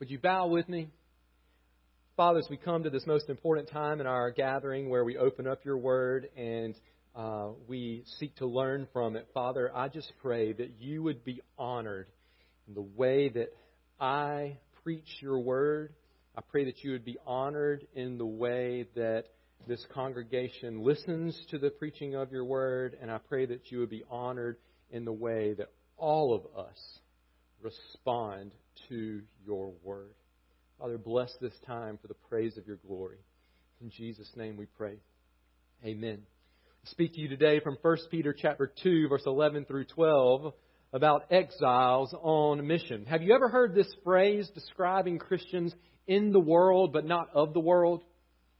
Would you bow with me? Father, as we come to this most important time in our gathering where we open up your word and uh, we seek to learn from it, Father, I just pray that you would be honored in the way that I preach your word. I pray that you would be honored in the way that this congregation listens to the preaching of your word, and I pray that you would be honored in the way that all of us respond to your word. Father, bless this time for the praise of your glory. In Jesus' name we pray. Amen. I speak to you today from 1 Peter chapter 2, verse 11 through 12 about exiles on mission. Have you ever heard this phrase describing Christians in the world but not of the world?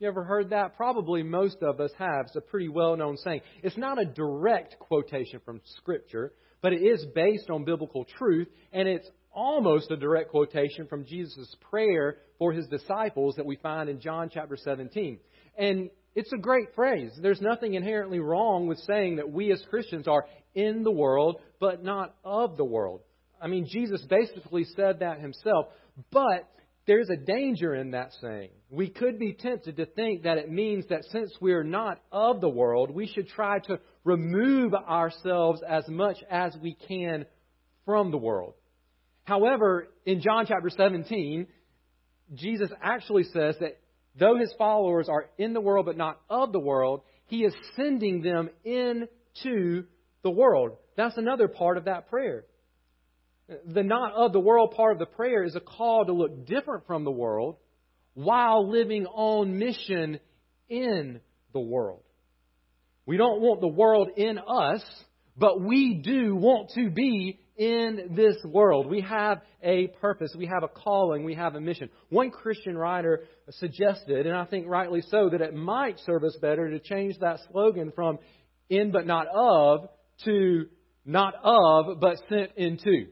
You ever heard that? Probably most of us have. It's a pretty well known saying. It's not a direct quotation from Scripture, but it is based on biblical truth, and it's almost a direct quotation from Jesus' prayer for his disciples that we find in John chapter 17. And it's a great phrase. There's nothing inherently wrong with saying that we as Christians are in the world, but not of the world. I mean, Jesus basically said that himself, but there's a danger in that saying. We could be tempted to think that it means that since we're not of the world, we should try to remove ourselves as much as we can from the world. However, in John chapter 17, Jesus actually says that though his followers are in the world but not of the world, he is sending them into the world. That's another part of that prayer. The not of the world part of the prayer is a call to look different from the world while living on mission in the world. We don't want the world in us, but we do want to be in this world. We have a purpose, we have a calling, we have a mission. One Christian writer suggested, and I think rightly so, that it might serve us better to change that slogan from in but not of to not of but sent into.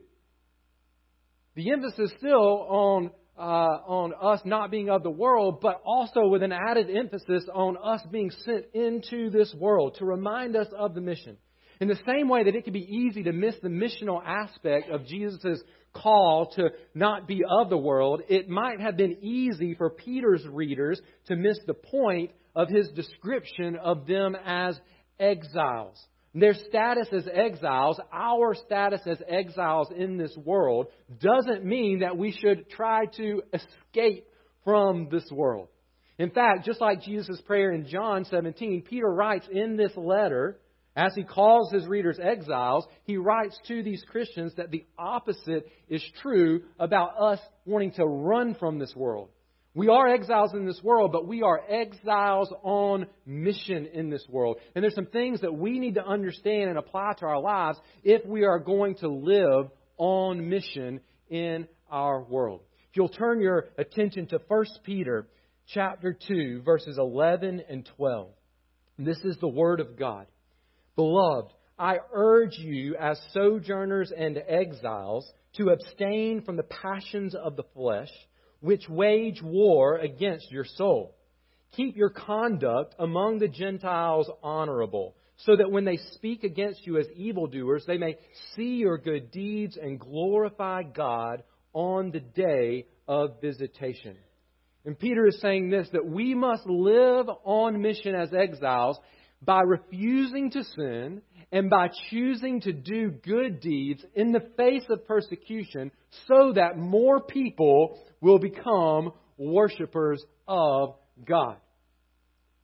The emphasis still on uh, on us not being of the world, but also with an added emphasis on us being sent into this world to remind us of the mission. In the same way that it can be easy to miss the missional aspect of Jesus' call to not be of the world, it might have been easy for Peter's readers to miss the point of his description of them as exiles. Their status as exiles, our status as exiles in this world, doesn't mean that we should try to escape from this world. In fact, just like Jesus' prayer in John 17, Peter writes in this letter, as he calls his readers exiles, he writes to these Christians that the opposite is true about us wanting to run from this world. We are exiles in this world, but we are exiles on mission in this world. And there's some things that we need to understand and apply to our lives if we are going to live on mission in our world. If you'll turn your attention to 1 Peter chapter 2 verses 11 and 12. This is the word of God. Beloved, I urge you as sojourners and exiles to abstain from the passions of the flesh which wage war against your soul. Keep your conduct among the Gentiles honorable, so that when they speak against you as evildoers, they may see your good deeds and glorify God on the day of visitation. And Peter is saying this that we must live on mission as exiles by refusing to sin and by choosing to do good deeds in the face of persecution so that more people will become worshipers of God.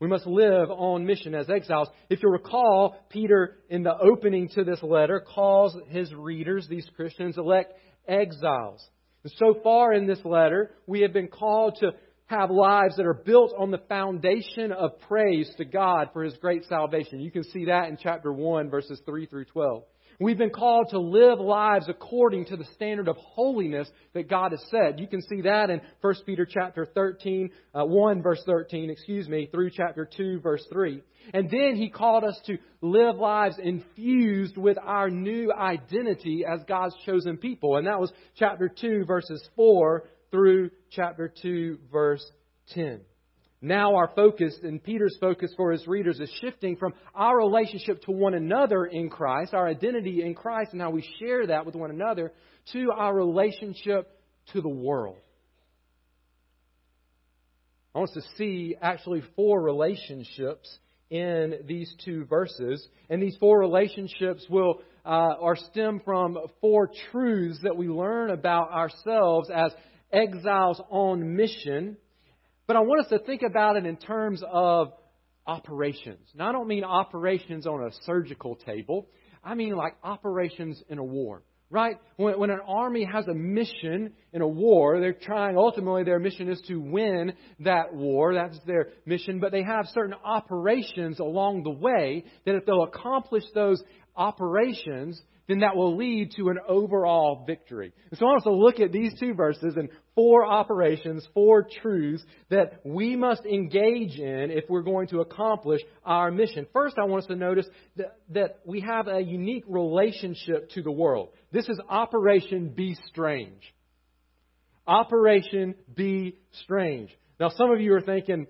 We must live on mission as exiles. If you recall, Peter, in the opening to this letter, calls his readers, these Christians, elect exiles. And so far in this letter, we have been called to have lives that are built on the foundation of praise to God for His great salvation. You can see that in chapter 1, verses 3 through 12. We've been called to live lives according to the standard of holiness that God has set. You can see that in 1 Peter chapter 13, uh, 1 verse 13, excuse me, through chapter 2 verse 3. And then he called us to live lives infused with our new identity as God's chosen people. And that was chapter 2 verses 4 through chapter 2, verse 10. Now, our focus and Peter's focus for his readers is shifting from our relationship to one another in Christ, our identity in Christ, and how we share that with one another, to our relationship to the world. I want us to see actually four relationships in these two verses. And these four relationships will uh, are stem from four truths that we learn about ourselves as exiles on mission. But I want us to think about it in terms of operations. Now, I don't mean operations on a surgical table. I mean like operations in a war right? When, when, an army has a mission in a war, they're trying, ultimately, their mission is to win that war. That's their mission. But they have certain operations along the way that if they'll accomplish those operations, then that will lead to an overall victory. And so I want us to look at these two verses and four operations, four truths that we must engage in if we're going to accomplish our mission. First, I want us to notice that, that we have a unique relationship to the world. This is Operation Be Strange. Operation Be Strange. Now, some of you are thinking,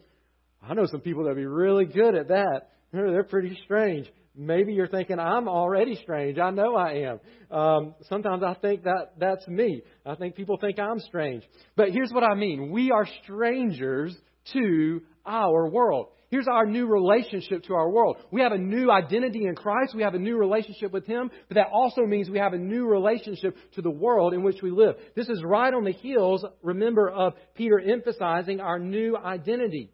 I know some people that would be really good at that. They're pretty strange. Maybe you're thinking, I'm already strange. I know I am. Um, sometimes I think that that's me. I think people think I'm strange. But here's what I mean we are strangers to our world. Here's our new relationship to our world. We have a new identity in Christ. We have a new relationship with Him. But that also means we have a new relationship to the world in which we live. This is right on the heels, remember, of Peter emphasizing our new identity.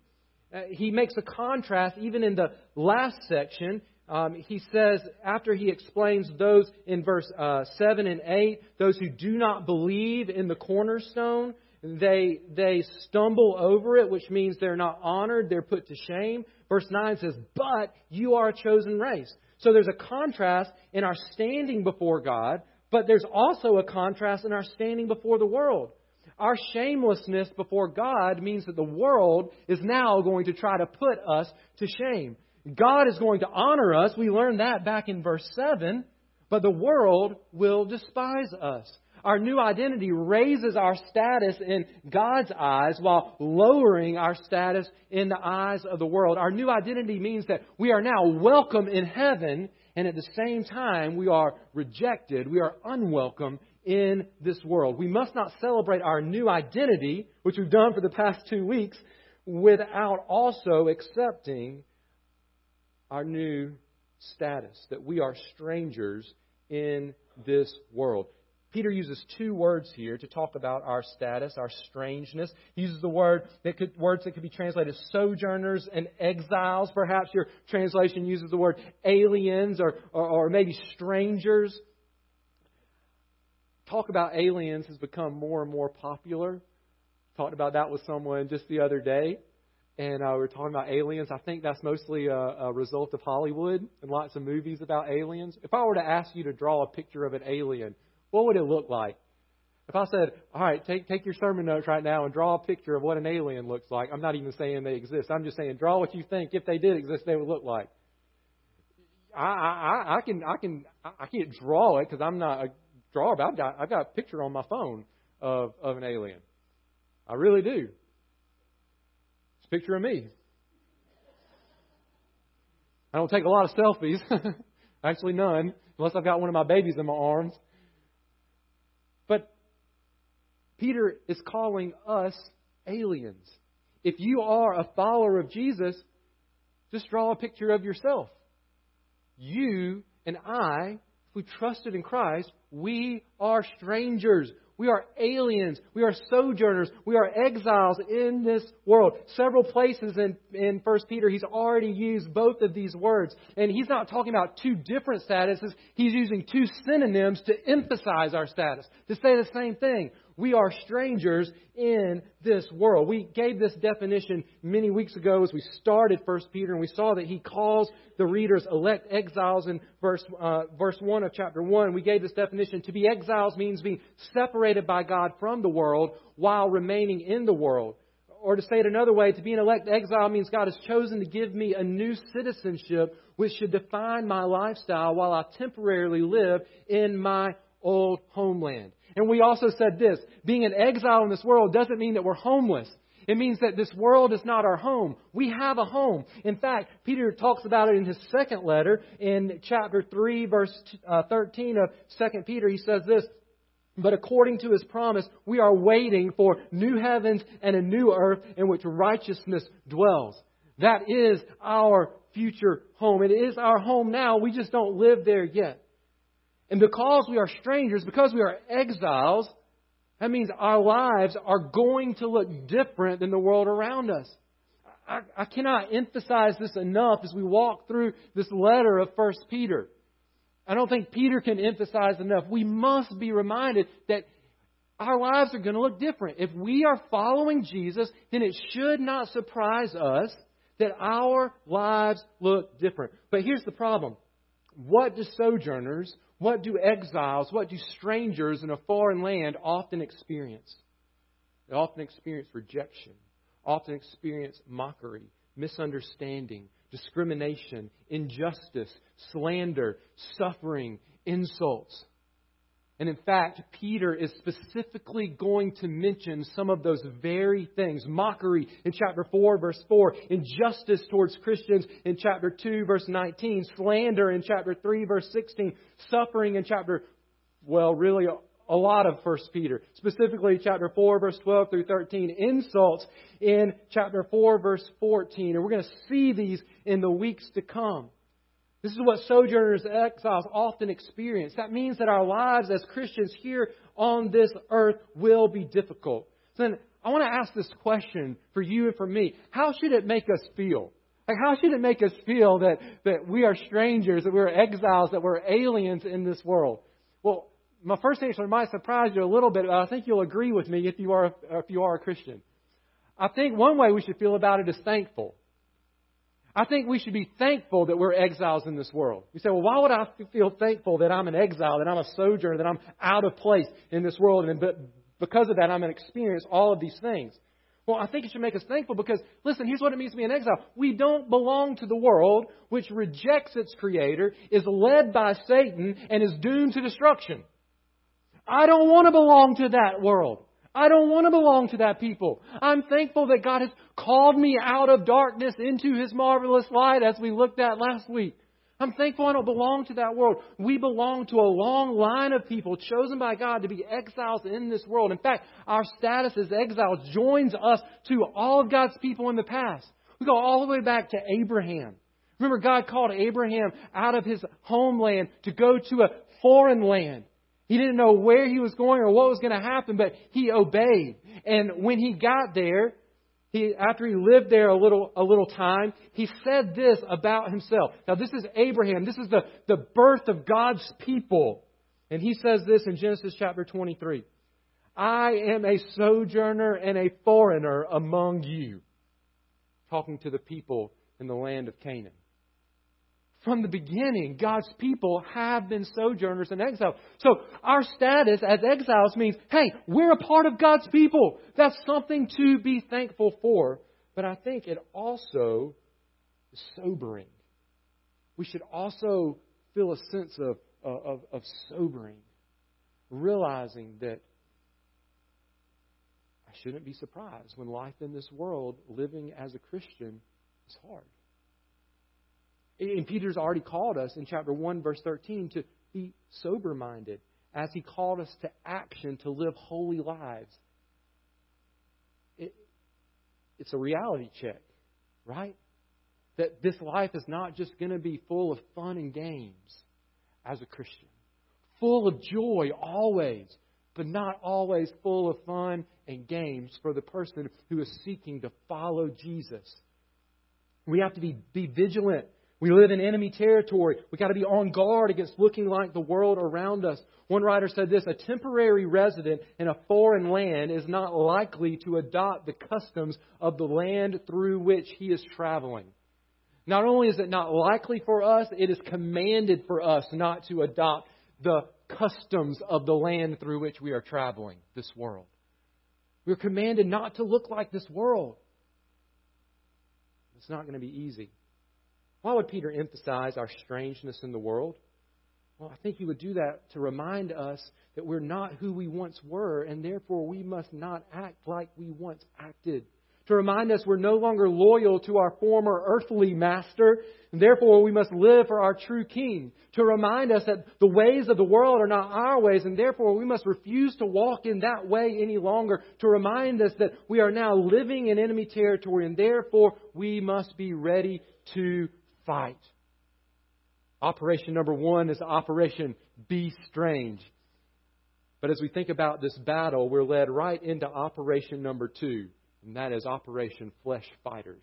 Uh, he makes a contrast even in the last section um, he says, after he explains those in verse uh, 7 and 8, those who do not believe in the cornerstone, they, they stumble over it, which means they're not honored, they're put to shame. Verse 9 says, But you are a chosen race. So there's a contrast in our standing before God, but there's also a contrast in our standing before the world. Our shamelessness before God means that the world is now going to try to put us to shame. God is going to honor us. We learned that back in verse 7. But the world will despise us. Our new identity raises our status in God's eyes while lowering our status in the eyes of the world. Our new identity means that we are now welcome in heaven, and at the same time, we are rejected. We are unwelcome in this world. We must not celebrate our new identity, which we've done for the past two weeks, without also accepting our new status, that we are strangers in this world. Peter uses two words here to talk about our status, our strangeness. He uses the word that could, words that could be translated sojourners and exiles. Perhaps your translation uses the word aliens or, or, or maybe strangers. Talk about aliens has become more and more popular. Talked about that with someone just the other day and uh, we are talking about aliens. I think that's mostly a, a result of Hollywood and lots of movies about aliens. If I were to ask you to draw a picture of an alien, what would it look like? If I said, all right, take, take your sermon notes right now and draw a picture of what an alien looks like, I'm not even saying they exist. I'm just saying draw what you think, if they did exist, they would look like. I, I, I can, I can, I can't draw it because I'm not a drawer, but I've got, I've got a picture on my phone of, of an alien. I really do picture of me. I don't take a lot of selfies. Actually, none, unless I've got one of my babies in my arms. But Peter is calling us aliens. If you are a follower of Jesus, just draw a picture of yourself. You and I, who trusted in Christ, we are strangers. We are aliens. We are sojourners. We are exiles in this world. Several places in, in 1 Peter, he's already used both of these words. And he's not talking about two different statuses. He's using two synonyms to emphasize our status, to say the same thing. We are strangers in this world. We gave this definition many weeks ago as we started 1 Peter, and we saw that he calls the readers elect exiles in verse, uh, verse 1 of chapter 1. We gave this definition. To be exiles means being separated by God from the world while remaining in the world. Or to say it another way, to be an elect exile means God has chosen to give me a new citizenship which should define my lifestyle while I temporarily live in my old homeland. And we also said this being an exile in this world doesn't mean that we're homeless. It means that this world is not our home. We have a home. In fact, Peter talks about it in his second letter in chapter 3, verse uh, 13 of 2 Peter. He says this But according to his promise, we are waiting for new heavens and a new earth in which righteousness dwells. That is our future home. It is our home now. We just don't live there yet. And because we are strangers, because we are exiles, that means our lives are going to look different than the world around us. I, I cannot emphasize this enough as we walk through this letter of 1 Peter. I don't think Peter can emphasize enough. We must be reminded that our lives are going to look different. If we are following Jesus, then it should not surprise us that our lives look different. But here's the problem. What do sojourners, what do exiles, what do strangers in a foreign land often experience? They often experience rejection, often experience mockery, misunderstanding, discrimination, injustice, slander, suffering, insults. And in fact, Peter is specifically going to mention some of those very things. Mockery in chapter 4, verse 4. Injustice towards Christians in chapter 2, verse 19. Slander in chapter 3, verse 16. Suffering in chapter, well, really a lot of 1 Peter, specifically chapter 4, verse 12 through 13. Insults in chapter 4, verse 14. And we're going to see these in the weeks to come. This is what sojourners and exiles often experience. That means that our lives as Christians here on this earth will be difficult. So then, I want to ask this question for you and for me. How should it make us feel? Like, how should it make us feel that, that we are strangers, that we're exiles, that we're aliens in this world? Well, my first answer might surprise you a little bit, but I think you'll agree with me if you are if you are a Christian. I think one way we should feel about it is thankful. I think we should be thankful that we're exiles in this world. You say, well, why would I feel thankful that I'm an exile, that I'm a sojourner, that I'm out of place in this world, and but because of that, I'm going to experience all of these things? Well, I think it should make us thankful because, listen, here's what it means to be an exile. We don't belong to the world, which rejects its creator, is led by Satan, and is doomed to destruction. I don't want to belong to that world. I don't want to belong to that people. I'm thankful that God has called me out of darkness into His marvelous light as we looked at last week. I'm thankful I don't belong to that world. We belong to a long line of people chosen by God to be exiles in this world. In fact, our status as exiles joins us to all of God's people in the past. We go all the way back to Abraham. Remember, God called Abraham out of his homeland to go to a foreign land. He didn't know where he was going or what was going to happen, but he obeyed. And when he got there, he, after he lived there a little, a little time, he said this about himself. Now, this is Abraham. This is the, the birth of God's people. And he says this in Genesis chapter 23 I am a sojourner and a foreigner among you. Talking to the people in the land of Canaan. From the beginning, God's people have been sojourners and exiles. So our status as exiles means, hey, we're a part of God's people. That's something to be thankful for. But I think it also is sobering. We should also feel a sense of, of, of sobering, realizing that I shouldn't be surprised when life in this world, living as a Christian, is hard. And Peter's already called us in chapter 1, verse 13, to be sober minded, as he called us to action to live holy lives. It, it's a reality check, right? That this life is not just going to be full of fun and games as a Christian, full of joy always, but not always full of fun and games for the person who is seeking to follow Jesus. We have to be, be vigilant we live in enemy territory. We've got to be on guard against looking like the world around us. One writer said this A temporary resident in a foreign land is not likely to adopt the customs of the land through which he is traveling. Not only is it not likely for us, it is commanded for us not to adopt the customs of the land through which we are traveling, this world. We're commanded not to look like this world. It's not going to be easy. Why would Peter emphasize our strangeness in the world? Well, I think he would do that to remind us that we're not who we once were, and therefore we must not act like we once acted. to remind us we're no longer loyal to our former earthly master, and therefore we must live for our true king. To remind us that the ways of the world are not our ways, and therefore we must refuse to walk in that way any longer. To remind us that we are now living in enemy territory, and therefore we must be ready to fight. Operation number one is Operation Be Strange. But as we think about this battle, we're led right into Operation number two, and that is Operation Flesh Fighters.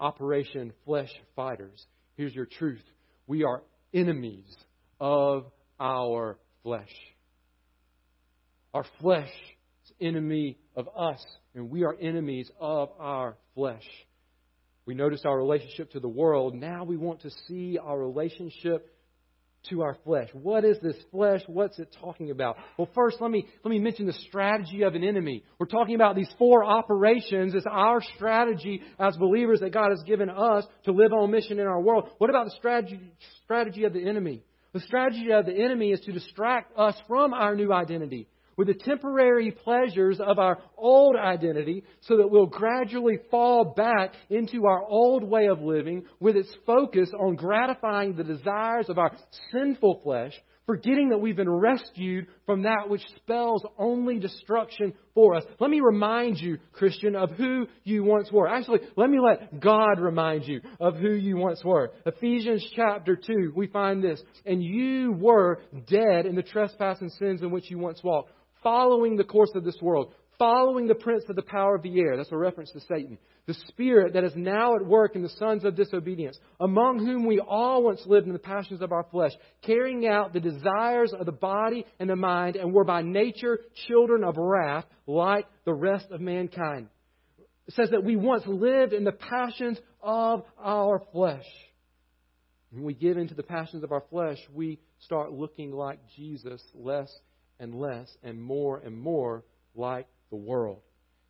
Operation Flesh Fighters. Here's your truth we are enemies of our flesh. Our flesh is enemy of us, and we are enemies of our flesh. We noticed our relationship to the world. Now we want to see our relationship to our flesh. What is this flesh? What's it talking about? Well, first, let me, let me mention the strategy of an enemy. We're talking about these four operations. It's our strategy as believers that God has given us to live on mission in our world. What about the strategy, strategy of the enemy? The strategy of the enemy is to distract us from our new identity with the temporary pleasures of our old identity so that we'll gradually fall back into our old way of living with its focus on gratifying the desires of our sinful flesh, forgetting that we've been rescued from that which spells only destruction for us. Let me remind you, Christian, of who you once were. Actually, let me let God remind you of who you once were. Ephesians chapter 2, we find this. And you were dead in the trespass and sins in which you once walked following the course of this world, following the prince of the power of the air. That's a reference to Satan. The spirit that is now at work in the sons of disobedience, among whom we all once lived in the passions of our flesh, carrying out the desires of the body and the mind, and were by nature children of wrath, like the rest of mankind. It says that we once lived in the passions of our flesh. When we give into the passions of our flesh, we start looking like Jesus less and less and more and more like the world.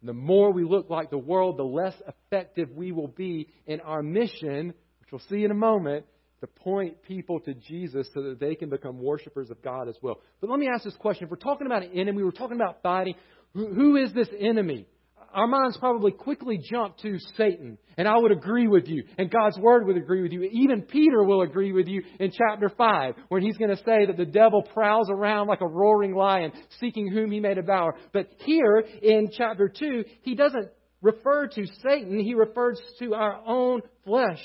And the more we look like the world, the less effective we will be in our mission, which we'll see in a moment, to point people to Jesus so that they can become worshipers of God as well. But let me ask this question. If we're talking about an enemy, we're talking about fighting, who is this enemy? Our minds probably quickly jump to Satan. And I would agree with you. And God's Word would agree with you. Even Peter will agree with you in chapter 5, when he's going to say that the devil prowls around like a roaring lion, seeking whom he may devour. But here in chapter 2, he doesn't refer to Satan, he refers to our own flesh.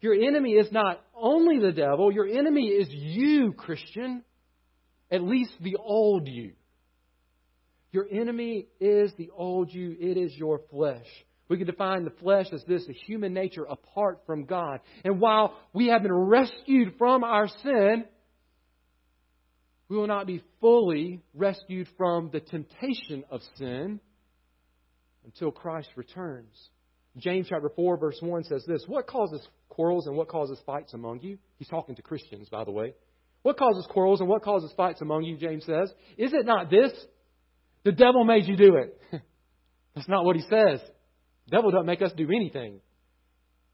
Your enemy is not only the devil, your enemy is you, Christian. At least the old you. Your enemy is the old you, it is your flesh. We can define the flesh as this, the human nature apart from God. And while we have been rescued from our sin, we will not be fully rescued from the temptation of sin until Christ returns. James chapter 4 verse 1 says this, What causes quarrels and what causes fights among you? He's talking to Christians, by the way. What causes quarrels and what causes fights among you, James says? Is it not this, the devil made you do it. That's not what he says. The devil doesn't make us do anything.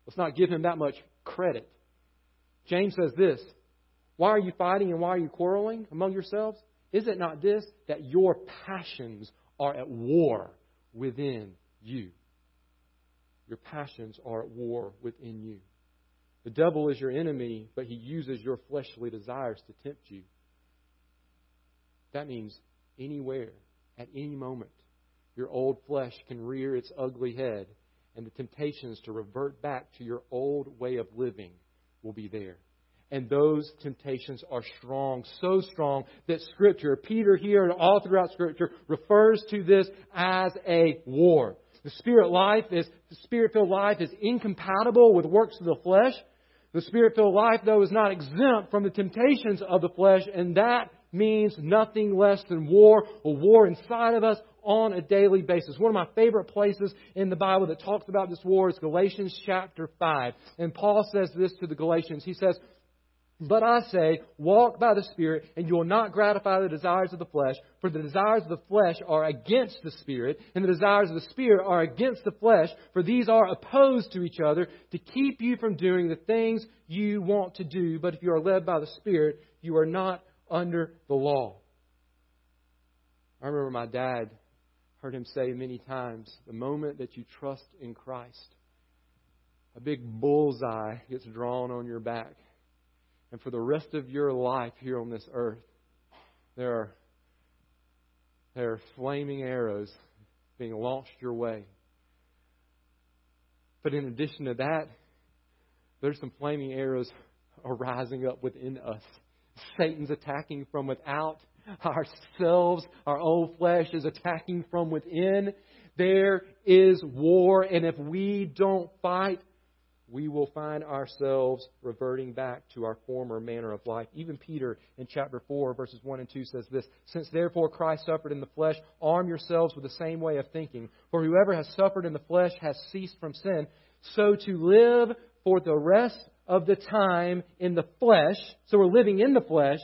Let's not give him that much credit. James says this Why are you fighting and why are you quarreling among yourselves? Is it not this, that your passions are at war within you? Your passions are at war within you. The devil is your enemy, but he uses your fleshly desires to tempt you. That means anywhere at any moment. Your old flesh can rear its ugly head, and the temptations to revert back to your old way of living will be there. And those temptations are strong, so strong that Scripture, Peter here and all throughout Scripture, refers to this as a war. The spirit life is the spirit-filled life is incompatible with works of the flesh. The spirit-filled life, though, is not exempt from the temptations of the flesh, and that means nothing less than war, a war inside of us on a daily basis. One of my favorite places in the Bible that talks about this war is Galatians chapter 5. And Paul says this to the Galatians. He says, but I say, walk by the Spirit, and you will not gratify the desires of the flesh, for the desires of the flesh are against the Spirit, and the desires of the Spirit are against the flesh, for these are opposed to each other to keep you from doing the things you want to do. But if you are led by the Spirit, you are not under the law. I remember my dad heard him say many times the moment that you trust in Christ, a big bullseye gets drawn on your back. And for the rest of your life here on this earth, there are, there are flaming arrows being launched your way. But in addition to that, there's some flaming arrows arising up within us. Satan's attacking from without. Ourselves, our old flesh is attacking from within. There is war, and if we don't fight, we will find ourselves reverting back to our former manner of life. Even Peter in chapter 4, verses 1 and 2 says this Since therefore Christ suffered in the flesh, arm yourselves with the same way of thinking. For whoever has suffered in the flesh has ceased from sin. So to live for the rest of the time in the flesh, so we're living in the flesh,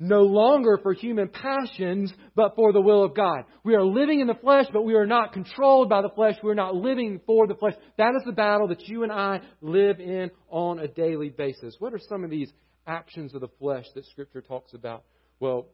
no longer for human passions, but for the will of God. We are living in the flesh, but we are not controlled by the flesh. We're not living for the flesh. That is the battle that you and I live in on a daily basis. What are some of these actions of the flesh that Scripture talks about? Well,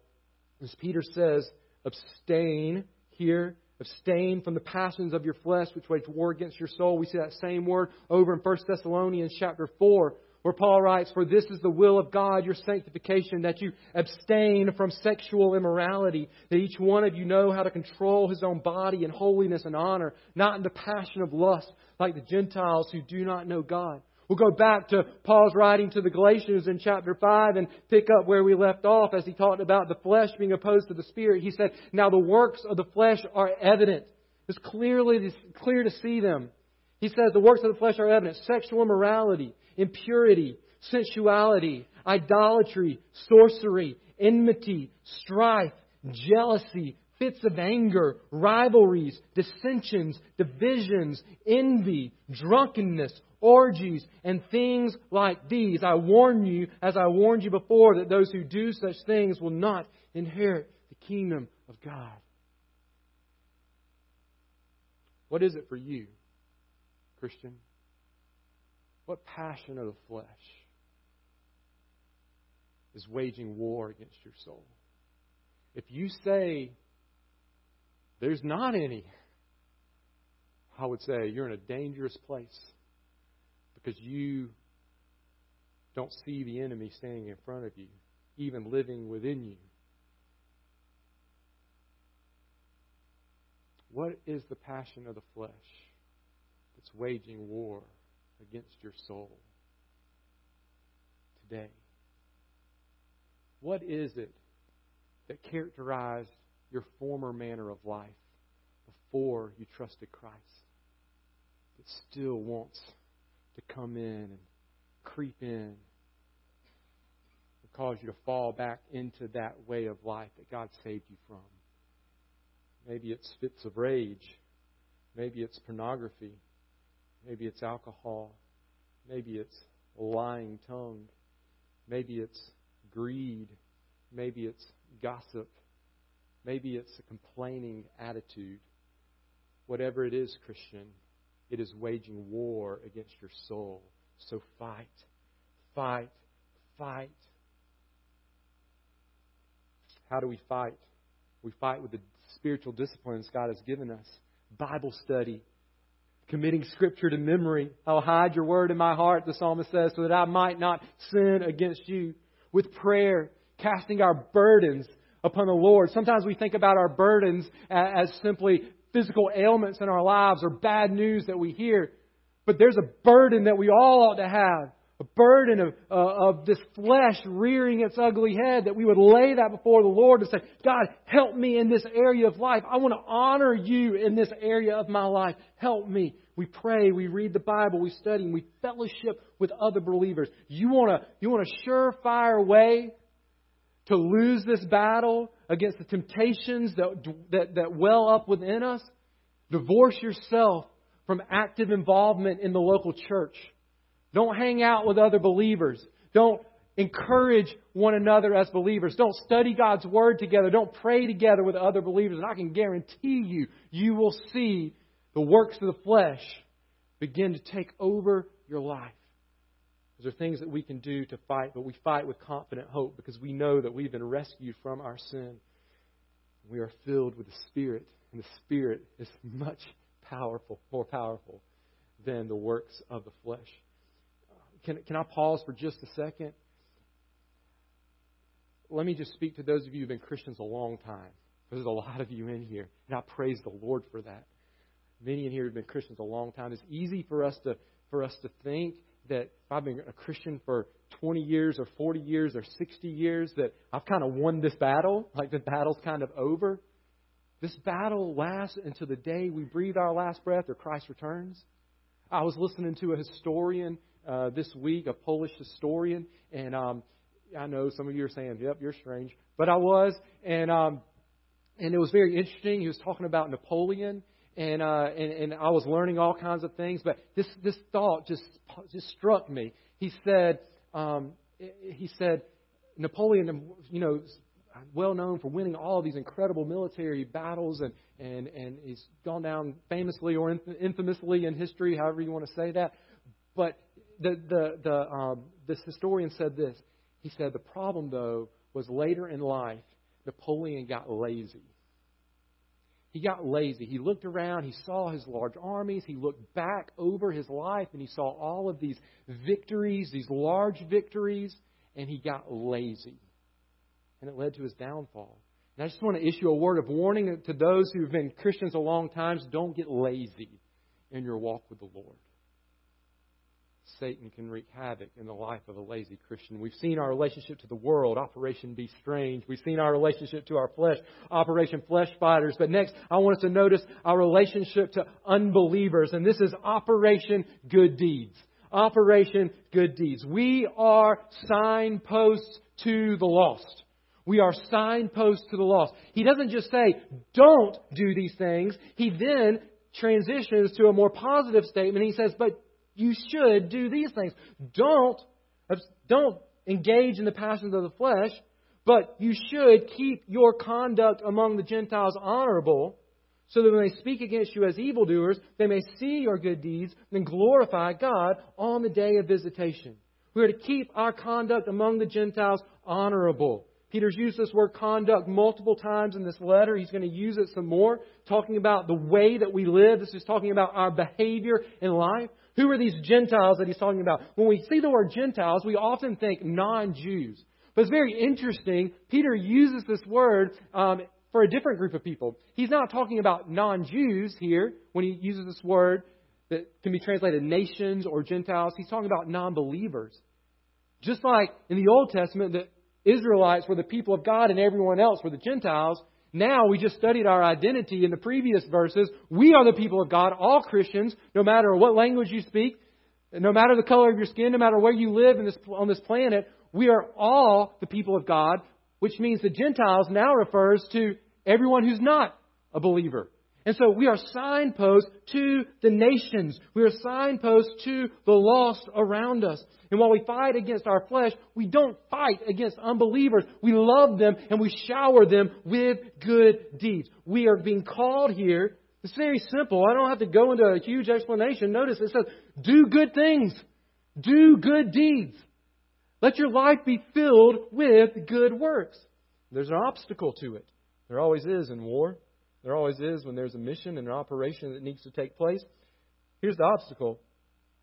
as Peter says, abstain here. Abstain from the passions of your flesh, which wage war against your soul. We see that same word over in 1 Thessalonians chapter 4 where Paul writes, For this is the will of God, your sanctification, that you abstain from sexual immorality, that each one of you know how to control his own body in holiness and honor, not in the passion of lust, like the Gentiles who do not know God. We'll go back to Paul's writing to the Galatians in chapter 5 and pick up where we left off as he talked about the flesh being opposed to the spirit. He said, Now the works of the flesh are evident. It's clearly it's clear to see them. He says the works of the flesh are evident sexual immorality, impurity, sensuality, idolatry, sorcery, enmity, strife, jealousy, fits of anger, rivalries, dissensions, divisions, envy, drunkenness, orgies, and things like these. I warn you, as I warned you before, that those who do such things will not inherit the kingdom of God. What is it for you, Christian? What passion of the flesh is waging war against your soul? If you say there's not any, I would say you're in a dangerous place because you don't see the enemy standing in front of you, even living within you. What is the passion of the flesh that's waging war against your soul today? What is it that characterized your former manner of life before you trusted Christ that still wants to come in and creep in and cause you to fall back into that way of life that God saved you from? Maybe it's fits of rage. Maybe it's pornography. Maybe it's alcohol. Maybe it's lying tongue. Maybe it's greed. Maybe it's gossip. Maybe it's a complaining attitude. Whatever it is, Christian, it is waging war against your soul. So fight, fight, fight. How do we fight? We fight with the spiritual disciplines God has given us Bible study, committing Scripture to memory. I'll hide your word in my heart, the psalmist says, so that I might not sin against you. With prayer, casting our burdens upon the Lord. Sometimes we think about our burdens as simply physical ailments in our lives or bad news that we hear. But there's a burden that we all ought to have. A burden of, uh, of this flesh rearing its ugly head, that we would lay that before the Lord and say, God, help me in this area of life. I want to honor you in this area of my life. Help me. We pray, we read the Bible, we study, and we fellowship with other believers. You want a, you want a surefire way to lose this battle against the temptations that, that, that well up within us? Divorce yourself from active involvement in the local church. Don't hang out with other believers. Don't encourage one another as believers. Don't study God's Word together. Don't pray together with other believers. And I can guarantee you, you will see the works of the flesh begin to take over your life. Those are things that we can do to fight, but we fight with confident hope because we know that we've been rescued from our sin. We are filled with the Spirit And the Spirit is much powerful, more powerful than the works of the flesh. Can, can I pause for just a second? Let me just speak to those of you who've been Christians a long time. There's a lot of you in here, and I praise the Lord for that. Many in here have been Christians a long time. It's easy for us to for us to think that I've been a Christian for 20 years or 40 years or 60 years, that I've kind of won this battle, like the battle's kind of over. This battle lasts until the day we breathe our last breath or Christ returns. I was listening to a historian uh, this week, a Polish historian, and um, I know some of you are saying, "Yep, you're strange," but I was, and um, and it was very interesting. He was talking about Napoleon, and uh, and and I was learning all kinds of things, but this this thought just just struck me. He said, um, he said, Napoleon, you know, well known for winning all of these incredible military battles, and, and, and he's gone down famously or infamously in history, however you want to say that. But the, the, the, um, this historian said this. He said the problem, though, was later in life, Napoleon got lazy. He got lazy. He looked around, he saw his large armies, he looked back over his life, and he saw all of these victories, these large victories, and he got lazy and it led to his downfall. And I just want to issue a word of warning to those who've been Christians a long time don't get lazy in your walk with the Lord. Satan can wreak havoc in the life of a lazy Christian. We've seen our relationship to the world, Operation Be Strange. We've seen our relationship to our flesh, Operation Flesh Fighters. But next, I want us to notice our relationship to unbelievers, and this is Operation Good Deeds. Operation Good Deeds. We are signposts to the lost. We are signposts to the lost. He doesn't just say, don't do these things. He then transitions to a more positive statement. He says, but you should do these things. Don't, don't engage in the passions of the flesh, but you should keep your conduct among the Gentiles honorable, so that when they speak against you as evildoers, they may see your good deeds and glorify God on the day of visitation. We are to keep our conduct among the Gentiles honorable. Peter's used this word conduct multiple times in this letter. He's going to use it some more, talking about the way that we live. This is talking about our behavior in life. Who are these Gentiles that he's talking about? When we see the word Gentiles, we often think non Jews. But it's very interesting. Peter uses this word um, for a different group of people. He's not talking about non Jews here when he uses this word that can be translated nations or Gentiles. He's talking about non believers. Just like in the Old Testament, the Israelites were the people of God and everyone else were the Gentiles. Now we just studied our identity in the previous verses. We are the people of God, all Christians, no matter what language you speak, no matter the color of your skin, no matter where you live this, on this planet, we are all the people of God, which means the Gentiles now refers to everyone who's not a believer. And so we are signposts to the nations. We are signposts to the lost around us. And while we fight against our flesh, we don't fight against unbelievers. We love them and we shower them with good deeds. We are being called here. It's very simple. I don't have to go into a huge explanation. Notice it says, do good things. Do good deeds. Let your life be filled with good works. There's an obstacle to it. There always is in war. There always is when there's a mission and an operation that needs to take place. Here's the obstacle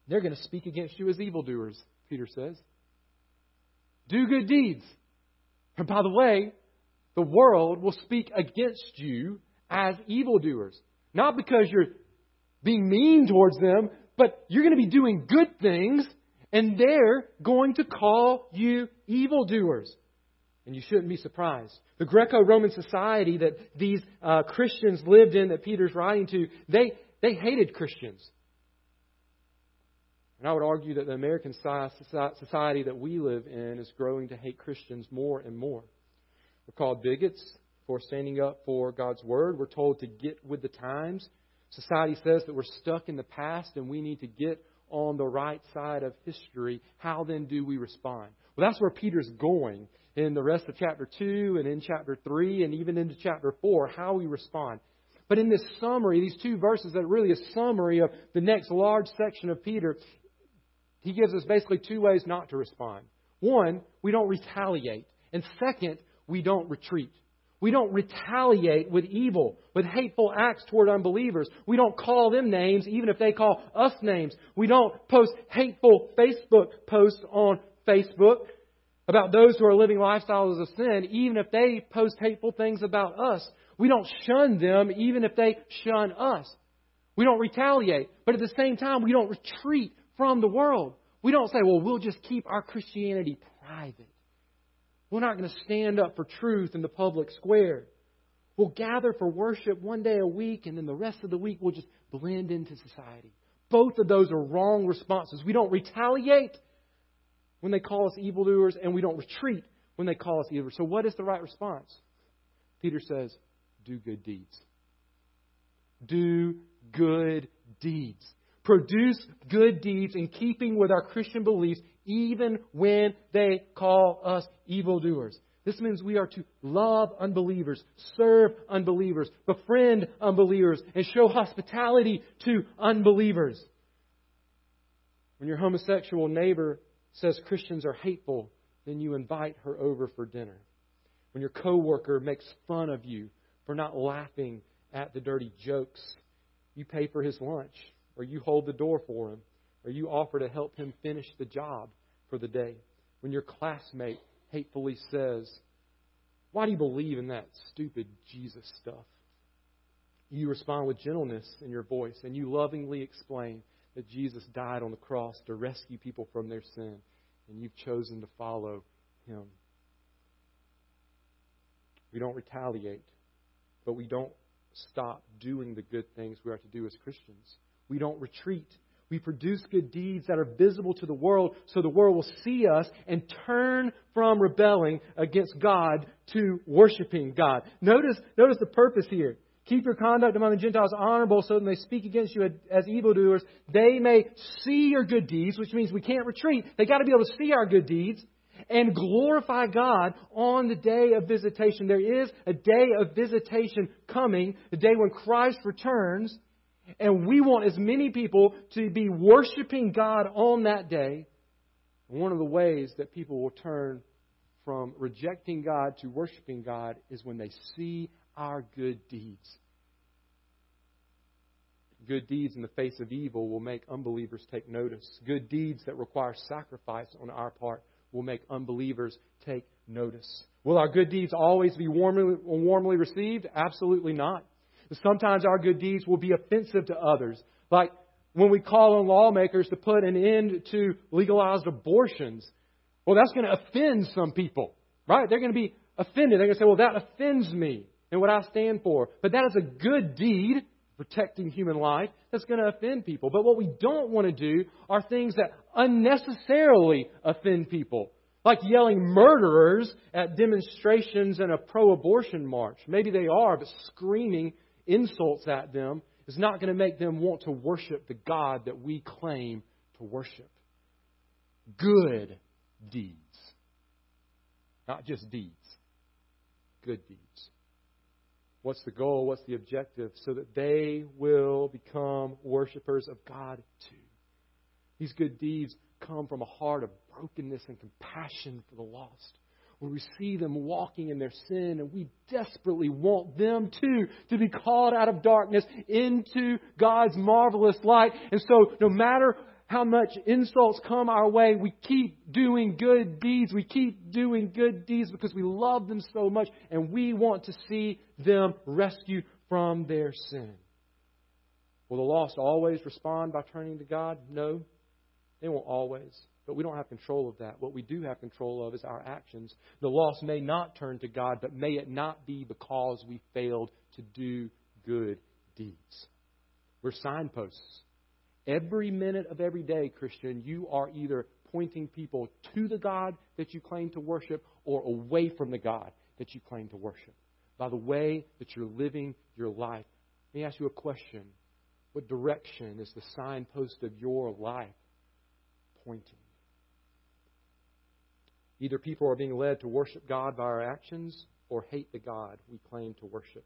they're going to speak against you as evildoers, Peter says. Do good deeds. And by the way, the world will speak against you as evildoers. Not because you're being mean towards them, but you're going to be doing good things, and they're going to call you evildoers. And you shouldn't be surprised. The Greco Roman society that these uh, Christians lived in, that Peter's writing to, they, they hated Christians. And I would argue that the American society that we live in is growing to hate Christians more and more. We're called bigots for standing up for God's Word. We're told to get with the times. Society says that we're stuck in the past and we need to get on the right side of history. How then do we respond? Well, that's where Peter's going in the rest of chapter 2 and in chapter 3 and even into chapter 4, how we respond. But in this summary, these two verses that are really a summary of the next large section of Peter, he gives us basically two ways not to respond. One, we don't retaliate. And second, we don't retreat. We don't retaliate with evil, with hateful acts toward unbelievers. We don't call them names, even if they call us names. We don't post hateful Facebook posts on Facebook about those who are living lifestyles of sin, even if they post hateful things about us. We don't shun them, even if they shun us. We don't retaliate. But at the same time, we don't retreat from the world. We don't say, well, we'll just keep our Christianity private. We're not going to stand up for truth in the public square. We'll gather for worship one day a week, and then the rest of the week we'll just blend into society. Both of those are wrong responses. We don't retaliate when they call us evildoers, and we don't retreat when they call us evildoers. So, what is the right response? Peter says, do good deeds. Do good deeds. Produce good deeds in keeping with our Christian beliefs even when they call us evildoers. This means we are to love unbelievers, serve unbelievers, befriend unbelievers, and show hospitality to unbelievers. When your homosexual neighbor says Christians are hateful, then you invite her over for dinner. When your coworker makes fun of you for not laughing at the dirty jokes, you pay for his lunch, or you hold the door for him or you offer to help him finish the job for the day. When your classmate hatefully says, Why do you believe in that stupid Jesus stuff? You respond with gentleness in your voice and you lovingly explain that Jesus died on the cross to rescue people from their sin and you've chosen to follow him. We don't retaliate, but we don't stop doing the good things we are to do as Christians. We don't retreat we produce good deeds that are visible to the world so the world will see us and turn from rebelling against God to worshiping God. Notice, notice the purpose here. Keep your conduct among the Gentiles honorable so that when they speak against you as evildoers, they may see your good deeds, which means we can't retreat. They've got to be able to see our good deeds and glorify God on the day of visitation. There is a day of visitation coming, the day when Christ returns, and we want as many people to be worshiping God on that day. One of the ways that people will turn from rejecting God to worshiping God is when they see our good deeds. Good deeds in the face of evil will make unbelievers take notice. Good deeds that require sacrifice on our part will make unbelievers take notice. Will our good deeds always be warmly, warmly received? Absolutely not. Sometimes our good deeds will be offensive to others. Like when we call on lawmakers to put an end to legalized abortions. Well, that's going to offend some people, right? They're going to be offended. They're going to say, well, that offends me and what I stand for. But that is a good deed, protecting human life, that's going to offend people. But what we don't want to do are things that unnecessarily offend people like yelling murderers at demonstrations and a pro abortion march. Maybe they are, but screaming insults at them is not going to make them want to worship the God that we claim to worship. Good deeds. Not just deeds, good deeds. What's the goal? What's the objective? So that they will become worshipers of God too. These good deeds come from a heart of brokenness and compassion for the lost When we see them walking in their sin, and we desperately want them too to be called out of darkness into God's marvelous light. And so, no matter how much insults come our way, we keep doing good deeds. We keep doing good deeds because we love them so much, and we want to see them rescued from their sin. Will the lost always respond by turning to God? No, they won't always. But we don't have control of that. What we do have control of is our actions. The lost may not turn to God, but may it not be because we failed to do good deeds. We're signposts. Every minute of every day, Christian, you are either pointing people to the God that you claim to worship or away from the God that you claim to worship by the way that you're living your life. Let me ask you a question. What direction is the signpost of your life pointing? Either people are being led to worship God by our actions or hate the God we claim to worship.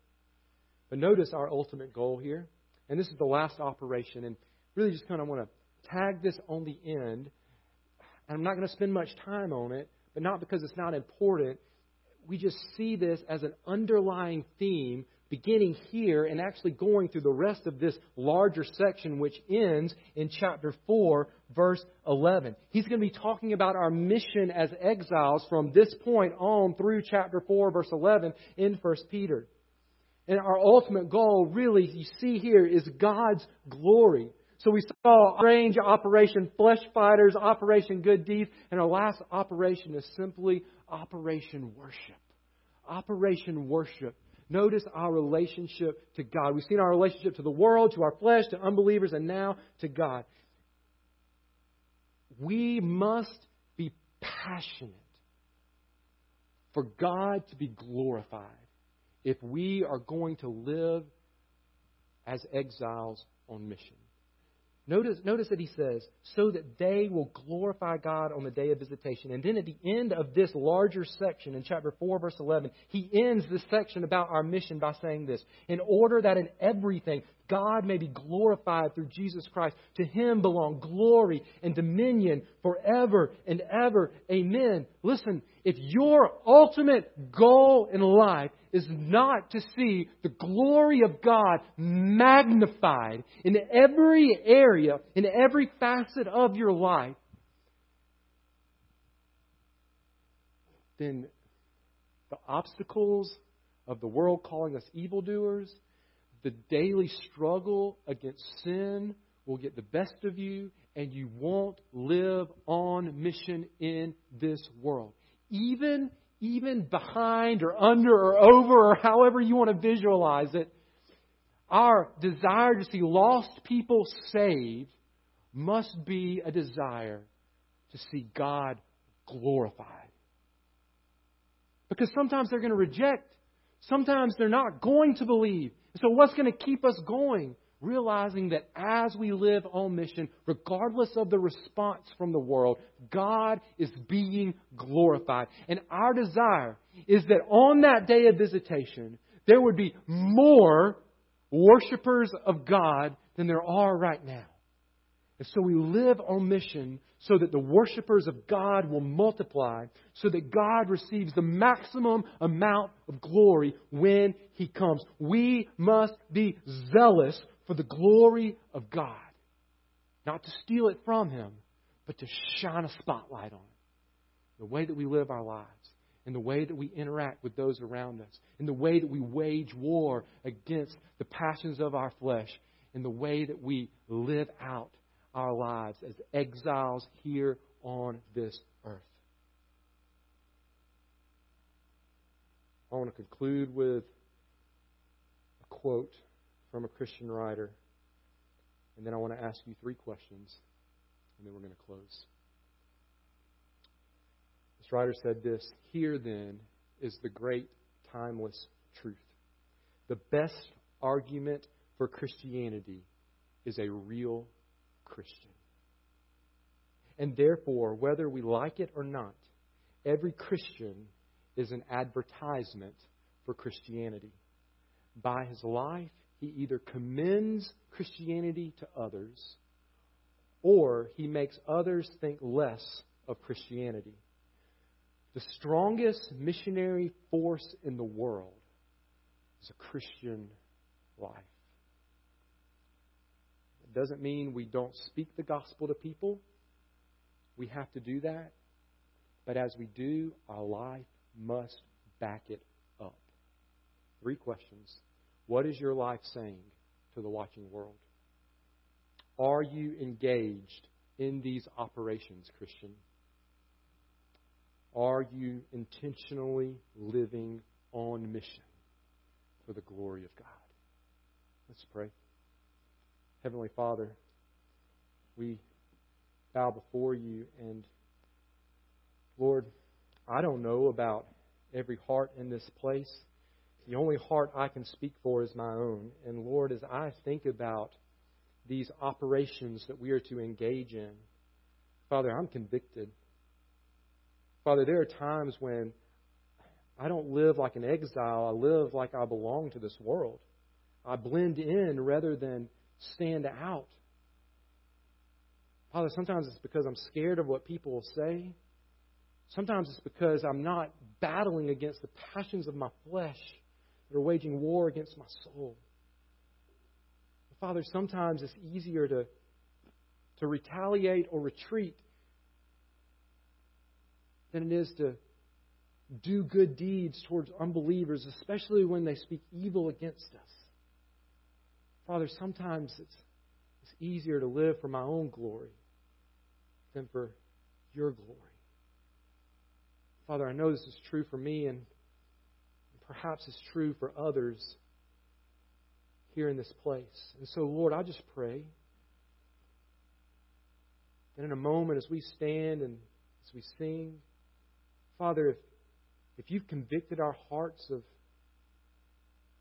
But notice our ultimate goal here, and this is the last operation, and really just kind of want to tag this on the end. And I'm not going to spend much time on it, but not because it's not important. we just see this as an underlying theme beginning here and actually going through the rest of this larger section, which ends in chapter 4, verse 11. He's going to be talking about our mission as exiles from this point on through chapter 4, verse 11 in 1 Peter. And our ultimate goal, really, you see here, is God's glory. So we saw range Operation Flesh Fighters, Operation Good Deeds, and our last operation is simply Operation Worship. Operation Worship. Notice our relationship to God. We've seen our relationship to the world, to our flesh, to unbelievers, and now to God. We must be passionate for God to be glorified if we are going to live as exiles on mission. Notice, notice that he says, so that they will glorify God on the day of visitation. And then at the end of this larger section in chapter 4, verse 11, he ends this section about our mission by saying this In order that in everything God may be glorified through Jesus Christ. To him belong glory and dominion forever and ever. Amen. Listen, if your ultimate goal in life is not to see the glory of God magnified in every area, in every facet of your life, then the obstacles of the world calling us evildoers the daily struggle against sin will get the best of you, and you won't live on mission in this world. Even, even behind or under or over or however you want to visualize it, our desire to see lost people saved must be a desire to see God glorified. Because sometimes they're going to reject. Sometimes they're not going to believe. So, what's going to keep us going? Realizing that as we live on mission, regardless of the response from the world, God is being glorified. And our desire is that on that day of visitation, there would be more worshipers of God than there are right now. And so we live on mission so that the worshipers of God will multiply, so that God receives the maximum amount of glory when He comes. We must be zealous for the glory of God. Not to steal it from Him, but to shine a spotlight on it. The way that we live our lives, in the way that we interact with those around us, in the way that we wage war against the passions of our flesh, in the way that we live out our lives as exiles here on this earth. I want to conclude with a quote from a Christian writer, and then I want to ask you three questions, and then we're going to close. This writer said this Here then is the great timeless truth. The best argument for Christianity is a real Christian. And therefore, whether we like it or not, every Christian is an advertisement for Christianity. By his life, he either commends Christianity to others or he makes others think less of Christianity. The strongest missionary force in the world is a Christian life It doesn't mean we don't speak the gospel to people. We have to do that. But as we do, our life must back it up. Three questions. What is your life saying to the watching world? Are you engaged in these operations, Christian? Are you intentionally living on mission for the glory of God? Let's pray. Heavenly Father, we bow before you and Lord, I don't know about every heart in this place. The only heart I can speak for is my own. And Lord, as I think about these operations that we are to engage in, Father, I'm convicted. Father, there are times when I don't live like an exile. I live like I belong to this world. I blend in rather than stand out. Father, sometimes it's because I'm scared of what people will say. Sometimes it's because I'm not battling against the passions of my flesh that are waging war against my soul. Father, sometimes it's easier to, to retaliate or retreat than it is to do good deeds towards unbelievers, especially when they speak evil against us. Father, sometimes it's, it's easier to live for my own glory than for your glory. Father, I know this is true for me, and perhaps it's true for others here in this place. And so, Lord, I just pray that in a moment as we stand and as we sing, Father, if, if you've convicted our hearts of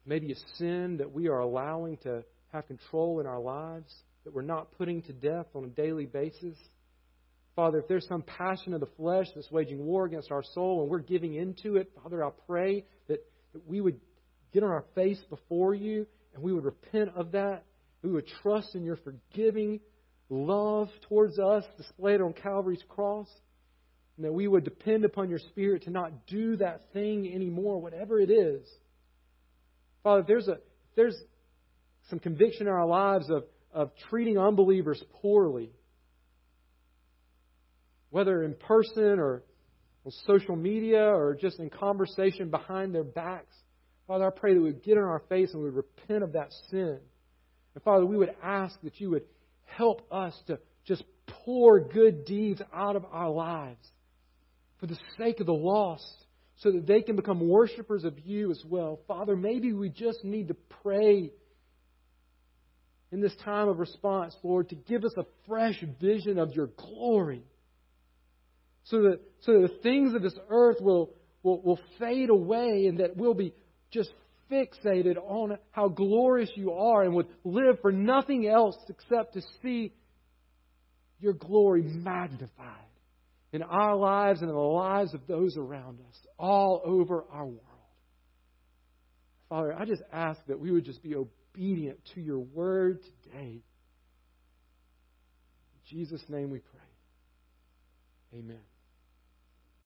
maybe a sin that we are allowing to have control in our lives, that we're not putting to death on a daily basis, Father, if there's some passion of the flesh that's waging war against our soul and we're giving into it, Father, I pray that, that we would get on our face before you and we would repent of that. We would trust in your forgiving love towards us displayed on Calvary's cross. And that we would depend upon your Spirit to not do that thing anymore, whatever it is. Father, if there's, a, if there's some conviction in our lives of, of treating unbelievers poorly, whether in person or on social media or just in conversation behind their backs, Father, I pray that we would get in our face and we would repent of that sin. And Father, we would ask that you would help us to just pour good deeds out of our lives for the sake of the lost so that they can become worshipers of you as well. Father, maybe we just need to pray in this time of response, Lord, to give us a fresh vision of your glory. So that, so that the things of this earth will, will, will fade away and that we'll be just fixated on how glorious you are and would live for nothing else except to see your glory magnified in our lives and in the lives of those around us, all over our world. Father, I just ask that we would just be obedient to your word today. In Jesus' name we pray. Amen.